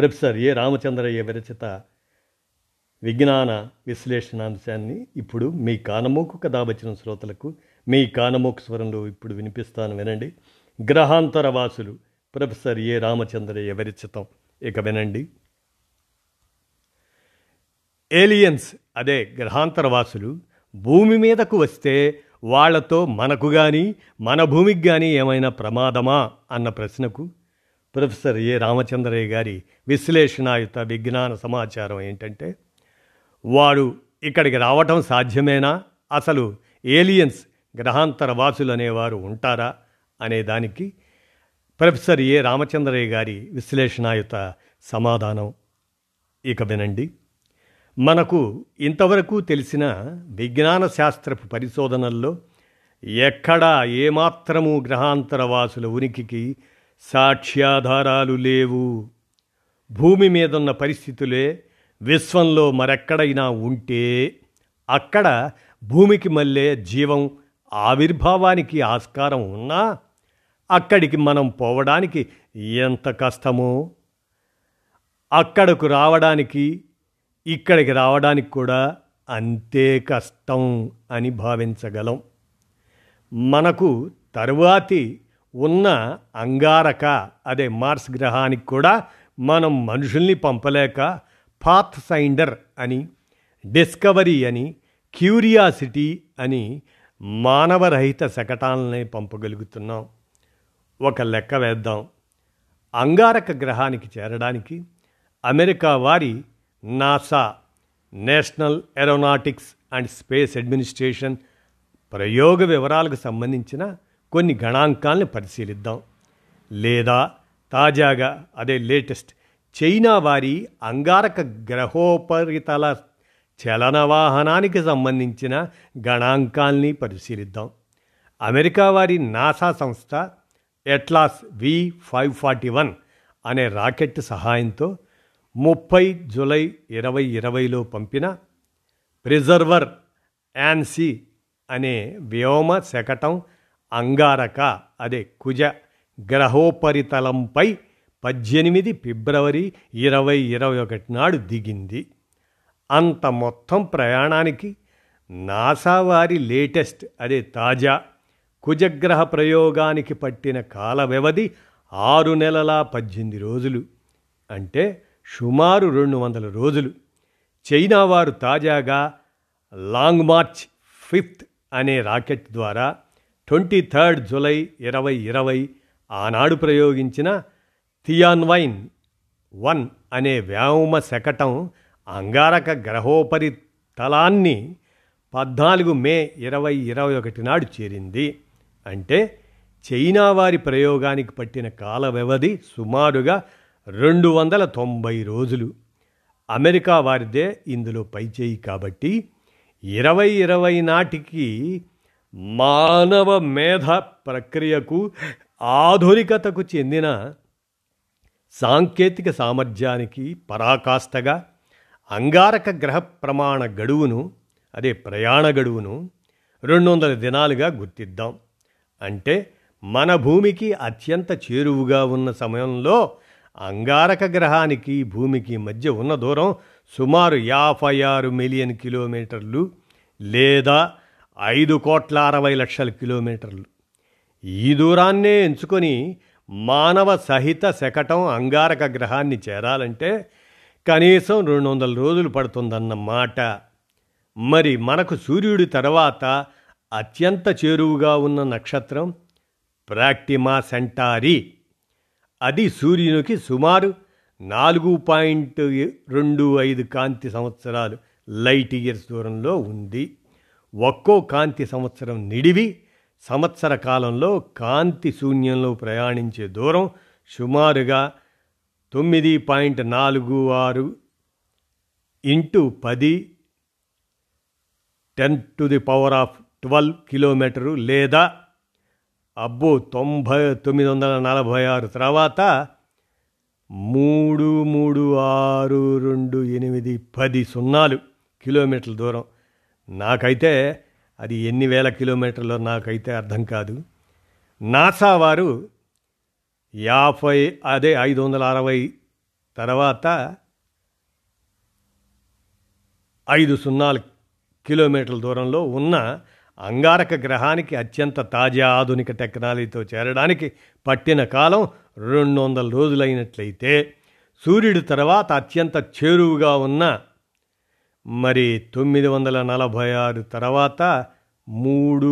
Professor ఏ రామచంద్రయ్య విరచిత విజ్ఞాన విశ్లేషణాంశాన్ని ఇప్పుడు మీ కానమోకు కథ వచ్చిన శ్రోతలకు మీ కానమోకు స్వరంలో ఇప్పుడు వినిపిస్తాను వినండి. గ్రహాంతర వాసులు ప్రొఫెసర్ ఏ రామచంద్రయ్య విరచితం. ఇక వినండి. ఏలియన్స్ అదే గ్రహాంతర వాసులు భూమి మీదకు వస్తే వాళ్ళతో మనకు కానీ మన భూమికి కానీ ఏమైనా ప్రమాదమా? అన్న ప్రశ్నకు ప్రొఫెసర్ ఏ రామచంద్రయ్య గారి విశ్లేషణాయుత విజ్ఞాన సమాచారం ఏంటంటే వాడు ఇక్కడికి రావటం సాధ్యమేనా? అసలు ఏలియన్స్ గ్రహాంతర వాసులు అనేవారు ఉంటారా? అనే దానికి ప్రొఫెసర్ ఏ రామచంద్రయ్య గారి విశ్లేషణాయుత సమాధానం ఇక వినండి. మనకు ఇంతవరకు తెలిసిన విజ్ఞాన శాస్త్రపు పరిశోధనల్లో ఎక్కడా ఏమాత్రము గ్రహాంతర వాసుల ఉనికికి సాక్ష్యాధారాలు లేవు. భూమి మీదున్న పరిస్థితులే విశ్వంలో మరెక్కడైనా ఉంటే అక్కడ భూమికి మళ్ళే జీవం ఆవిర్భావానికి ఆస్కారం ఉన్నా అక్కడికి మనం పోవడానికి ఎంత కష్టమో? అక్కడకు రావడానికి ఇక్కడికి రావడానికి కూడా అంతే కష్టం అని భావించగలం. మనకు తరువాతి ఉన్న అంగారక అదే మార్స్ గ్రహానికి కూడా మనం మనుషుల్ని పంపలేక పాత్ సైండర్ అని డిస్కవరీ అని క్యూరియాసిటీ అని మానవరహిత శకటాలనే పంపగలుగుతున్నాం. ఒక లెక్క వేద్దాం. అంగారక గ్రహానికి చేరడానికి అమెరికా వారి NASA national aeronautics and space administration ప్రయోగ వివరాలకు సంబంధించిన కొన్ని గణాంకాలను పరిశీలిద్దాం. లేదా తాజాగా అదే లేటెస్ట్ చైనా వారి అంగారక గ్రహోపరితల చలనవాహనానికి సంబంధించిన గణాంకాల్ని పరిశీలిద్దాం. అమెరికా వారి నాసా సంస్థ Atlas V five forty one అనే రాకెట్ సహాయంతో ముప్పై జులై ఇరవై ఇరవైలో పంపిన ప్రిజర్వర్ యాన్సీ అనే వ్యోమ శకటం అంగారక అదే కుజ గ్రహోపరితలంపై పద్దెనిమిది ఫిబ్రవరి ఇరవై ఇరవై ఒకటి నాడు దిగింది. అంత మొత్తం ప్రయాణానికి నాసా వారి లేటెస్ట్ అదే తాజా కుజగ్రహ ప్రయోగానికి పట్టిన కాల వ్యవధి ఆరు నెలల పద్దెనిమిది రోజులు. అంటే సుమారు రెండు వందల రోజులు. చైనా వారు తాజాగా లాంగ్ మార్చ్ ఫిఫ్త్ అనే రాకెట్ ద్వారా ట్వంటీ థర్డ్ జులై ఇరవై ఇరవై ఆనాడు ప్రయోగించిన థియాన్వైన్ వన్ అనే వ్యోమ శకటం అంగారక గ్రహోపరి తలాన్ని పద్నాలుగు మే ఇరవై ఇరవై ఒకటి నాడు చేరింది. అంటే చైనా వారి ప్రయోగానికి పట్టిన కాల వ్యవధి సుమారుగా రెండు వందల తొంభై రోజులు. అమెరికా వారిదే ఇందులో పైచేయి కాబట్టి ఇరవై ఇరవై నాటికి మానవ మేధ ప్రక్రియకు ఆధునికతకు చెందిన సాంకేతిక సామర్థ్యానికి పరాకాష్ఠగా అంగారక గ్రహ ప్రమాణ గడువును అదే ప్రయాణ గడువును రెండు వందల దినాలుగా గుర్తిద్దాం. అంటే మన భూమికి అత్యంత చేరువుగా ఉన్న సమయంలో అంగారక గ్రహానికి భూమికి మధ్య ఉన్న దూరం సుమారు యాభై ఆరు మిలియన్ కిలోమీటర్లు లేదా ఐదు కోట్ల అరవై లక్షల కిలోమీటర్లు. ఈ దూరాన్నే ఎంచుకొని మానవ సహిత శకటం అంగారక గ్రహాన్ని చేరాలంటే కనీసం రెండు వందల రోజులు పడుతుందన్న మాట. మరి మనకు సూర్యుడి తర్వాత అత్యంత చేరువుగా ఉన్న నక్షత్రం ప్రాక్టిమా సెంటారీ. అది సూర్యునికి సుమారు నాలుగు పాయింట్ రెండు ఐదు కాంతి సంవత్సరాలు లైట్ ఇయర్స్ దూరంలో ఉంది. ఒక్కో కాంతి సంవత్సరం నిడివి సంవత్సర కాలంలో కాంతి శూన్యంలో ప్రయాణించే దూరం సుమారుగా తొమ్మిది పాయింట్ నాలుగు ఆరు ఇంటూ పది ten to the power of twelve kilometre లేదా అబ్బో తొంభై తొమ్మిది వందల నలభై ఆరు తర్వాత మూడు మూడు ఆరు రెండు ఎనిమిది పది సున్నాలు కిలోమీటర్ల దూరం. నాకైతే అది ఎన్ని వేల కిలోమీటర్లో నాకైతే అర్థం కాదు. నాసా వారు యాభై అదే ఐదు వందల అరవై తర్వాత ఐదు సున్నాల కిలోమీటర్ల దూరంలో ఉన్న అంగారక గ్రహానికి అత్యంత తాజా ఆధునిక టెక్నాలజీతో చేరడానికి పట్టిన కాలం రెండు వందల రోజులైనట్లయితే సూర్యుడి తర్వాత అత్యంత చేరువుగా ఉన్న మరి తొమ్మిది వందల నలభై ఆరు తర్వాత మూడు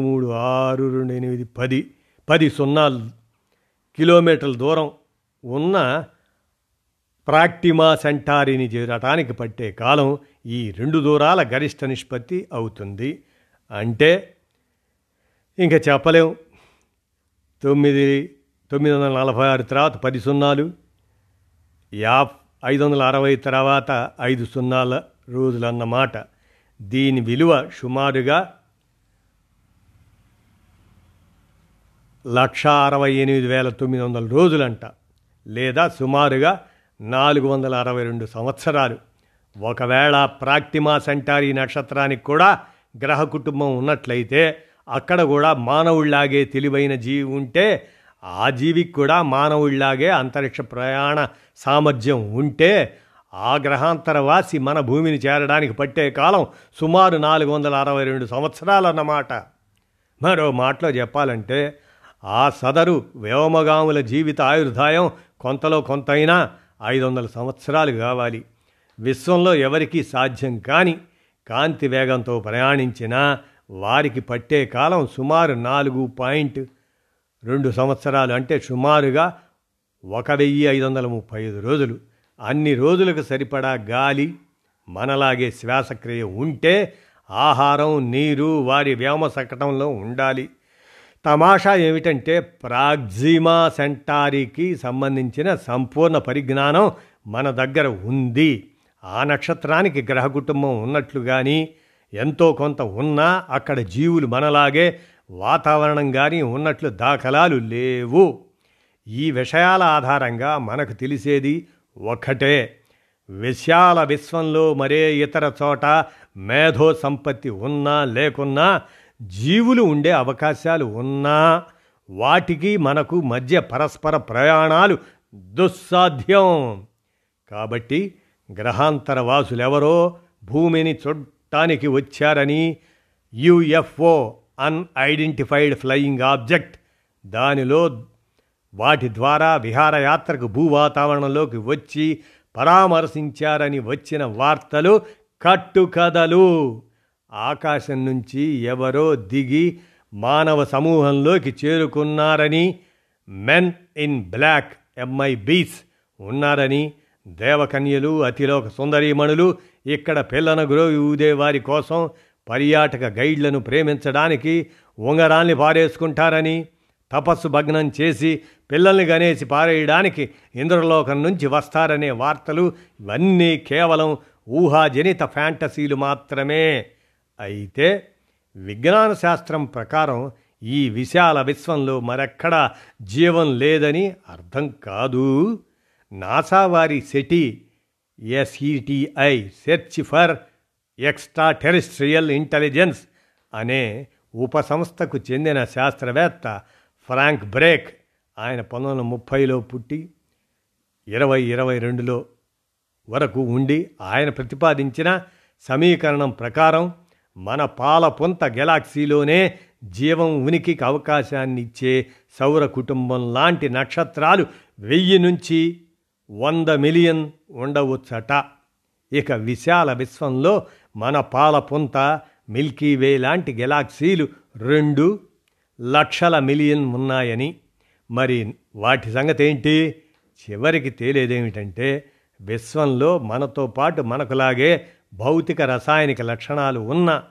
మూడు ఆరు రెండు ఎనిమిది పది పది సున్నాలు కిలోమీటర్ల దూరం ఉన్న ప్రాక్టిమా సెంటారిని చేరటానికి పట్టే కాలం ఈ రెండు దూరాల గరిష్ట నిష్పత్తి అవుతుంది. అంటే ఇంకా చెప్పలేం. తొమ్మిది తొమ్మిది వందల నలభై ఆరు తర్వాత పది సున్నాలు యా ఐదు వందల అరవై తర్వాత ఐదు సున్నాల రోజులు అన్నమాట దీని విలువ సుమారుగా లక్ష అరవై ఎనిమిది వేల తొమ్మిది వందల రోజులంట లేదా సుమారుగా నాలుగు వందల అరవై రెండు సంవత్సరాలు. ఒకవేళ ప్రాక్టిమా సెంటారీ నక్షత్రానికి కూడా గ్రహ కుటుంబం ఉన్నట్లయితే అక్కడ కూడా మానవుళ్ళాగే తెలివైన జీవి ఉంటే ఆ జీవికి కూడా మానవుళ్ళాగే అంతరిక్ష ప్రయాణ సామర్థ్యం ఉంటే ఆ గ్రహాంతరవాసి మన భూమిని చేరడానికి పట్టే కాలం సుమారు నాలుగు వందల అరవై రెండు సంవత్సరాలన్నమాట. మరో మాటలో చెప్పాలంటే ఆ సదరు వ్యోమగాముల జీవిత ఆయుర్దాయం కొంతలో కొంతైనా ఐదు వందల సంవత్సరాలు కావాలి. విశ్వంలో ఎవరికీ సాధ్యం కాని కాంతి వేగంతో ప్రయాణించినా వారికి పట్టే కాలం సుమారు నాలుగు పాయింట్ రెండు సంవత్సరాలు అంటే సుమారుగా ఒక వెయ్యి ఐదు వందల ముప్పై ఐదు రోజులు. అన్ని రోజులకు సరిపడా గాలి మనలాగే శ్వాసక్రియ ఉంటే ఆహారం నీరు వారి వ్యోమ సకటంలో ఉండాలి. తమాషా ఏమిటంటే ప్రాగ్జిమా సెంటారీకి సంబంధించిన సంపూర్ణ పరిజ్ఞానం మన దగ్గర ఉంది. ఆ నక్షత్రానికి గ్రహ కుటుంబం ఉన్నట్లు కానీ ఎంతో కొంత ఉన్నా అక్కడ జీవులు మనలాగే వాతావరణం కానీ ఉన్నట్లు దాఖలాలు లేవు. ఈ విషయాల ఆధారంగా మనకు తెలిసేది ఒకటే విశాల విశ్వంలో మరే ఇతర చోట మేధో సంపత్తి ఉన్నా లేకున్నా జీవులు ఉండే అవకాశాలు ఉన్నా వాటికి మనకు మధ్య పరస్పర ప్రయాణాలు దుస్సాధ్యం. కాబట్టి గ్రహాంతర వాసులెవరో భూమిని చుట్టానికి వచ్చారని యుఎఫ్ఓ అన్ఐడెంటిఫైడ్ ఫ్లయింగ్ ఆబ్జెక్ట్ దానిలో వాటి ద్వారా విహారయాత్రకు భూవాతావరణంలోకి వచ్చి పరామర్శించారని వచ్చిన వార్తలు కట్టుకథలు. ఆకాశం నుంచి ఎవరో దిగి మానవ సమూహంలోకి చేరుకున్నారని men in black M I Bs ఉన్నారని దేవకన్యలు అతిలోక సుందరీమణులు ఇక్కడ పిల్లన గురోవి ఊదే వారి కోసం పర్యాటక గైడ్లను ప్రేమించడానికి ఉంగరాల్ని పారేసుకుంటారని తపస్సు భగ్నం చేసి పిల్లల్ని గనేసి పారేయడానికి ఇంద్రలోకం నుంచి వస్తారనే వార్తలు ఇవన్నీ కేవలం ఊహాజనిత ఫ్యాంటసీలు మాత్రమే. అయితే విజ్ఞాన శాస్త్రం ప్రకారం ఈ విశాల విశ్వంలో మరెక్కడా జీవం లేదని అర్థం కాదు. నాసా వారి SETI SETI search for extraterrestrial intelligence అనే ఉపసంస్థకు చెందిన శాస్త్రవేత్త ఫ్రాంక్ బ్రేక్ ఆయన పంతొమ్మిది వందల ముప్పైలో పుట్టి ఇరవై ఇరవై రెండులో వరకు ఉండి ఆయన ప్రతిపాదించిన సమీకరణం ప్రకారం మన పాలపొంత గెలాక్సీలోనే జీవం ఉనికికి అవకాశాన్ని ఇచ్చే సౌర కుటుంబం లాంటి నక్షత్రాలు వెయ్యి నుంచి వంద మిలియన్ ఉండవచ్చట. ఇక విశాల విశ్వంలో మన పాలపొంత మిల్కీవే లాంటి గెలాక్సీలు రెండు లక్షల మిలియన్ ఉన్నాయని మరి వాటి సంగతేంటి? చివరికి తేలేదేమిటంటే విశ్వంలో మనతో పాటు మనకులాగే భౌతిక రసాయనిక లక్షణాలు ఉన్న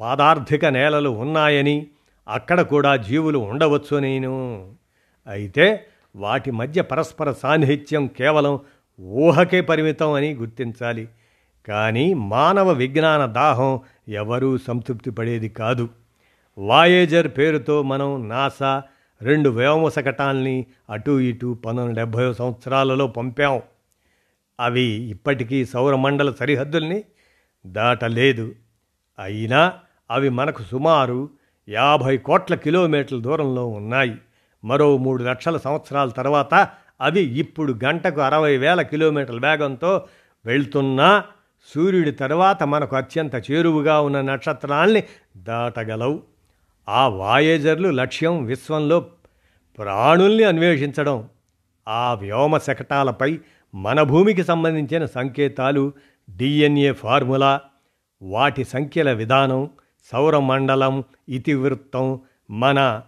పాదార్థిక నేలలు ఉన్నాయని అక్కడ కూడా జీవులు ఉండవచ్చు నేను. అయితే వాటి మధ్య పరస్పర సాన్నిహిత్యం కేవలం ఊహకే పరిమితం అని గుర్తించాలి. కానీ మానవ విజ్ఞాన దాహం ఎవరూ సంతృప్తి పడేది కాదు. వాయేజర్ పేరుతో మనం నాసా రెండు వ్యోమశకటాల్ని అటూ ఇటూ పంతొమ్మిది డెబ్భై సంవత్సరాలలో పంపాం. అవి ఇప్పటికీ సౌరమండల సరిహద్దుల్ని దాటలేదు. అయినా అవి మనకు సుమారు యాభై కోట్ల కిలోమీటర్ల దూరంలో ఉన్నాయి. మరో మూడు లక్షల సంవత్సరాల తర్వాత అవి ఇప్పుడు గంటకు అరవై వేల కిలోమీటర్ల వేగంతో వెళ్తున్నా సూర్యుడి తర్వాత మనకు అత్యంత చేరువుగా ఉన్న నక్షత్రాల్ని దాటగలవు. ఆ వాయేజర్లు లక్ష్యం విశ్వంలో ప్రాణుల్ని అన్వేషించడం. ఆ వ్యోమ శకటాలపై మన భూమికి సంబంధించిన సంకేతాలు డిఎన్ఏ ఫార్ములా వాటి సంఖ్యల విధానం సౌరమండలం ఇతివృత్తం మన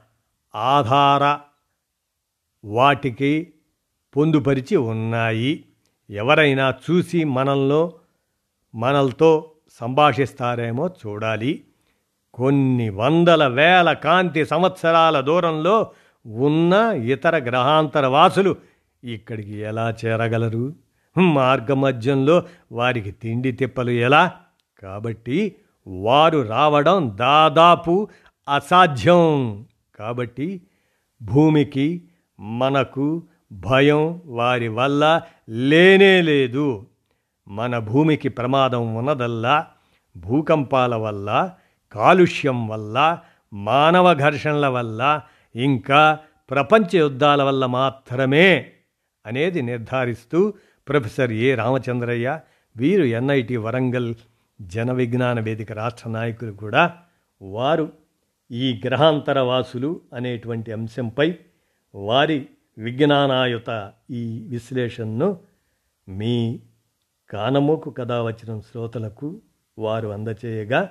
ఆధార వాటికి పొందుపరిచి ఉన్నాయి. ఎవరైనా చూసి మనల్లో మనల్తో సంభాషిస్తారేమో చూడాలి. కొన్ని వందల వేల కాంతి సంవత్సరాల దూరంలో ఉన్న ఇతర గ్రహాంతర వాసులు ఇక్కడికి ఎలా చేరగలరు? మార్గమధ్యంలో వారికి తిండి తిప్పలు ఎలా? కాబట్టి వారు రావడం దాదాపు అసాధ్యం. కాబట్టి భూమికి మనకు భయం వారి వల్ల లేనే లేదు. మన భూమికి ప్రమాదం ఉన్నదల్లా భూకంపాల వల్ల కాలుష్యం వల్ల మానవ ఘర్షణల వల్ల ఇంకా ప్రపంచ యుద్ధాల వల్ల మాత్రమే అనేది నిర్ధారిస్తూ ప్రొఫెసర్ ఏ రామచంద్రయ్య వీరు ఎన్ఐటి వరంగల్ జన విజ్ఞాన వేదిక రాష్ట్ర నాయకులు కూడా. వారు ఈ గ్రహాంతర వాసులు అనేటువంటి అంశంపై వారి విజ్ఞానాయుత ఈ విశ్లేషణను మీ కానమోకు కథ వచ్చిన శ్రోతలకు వారు అందచేయగా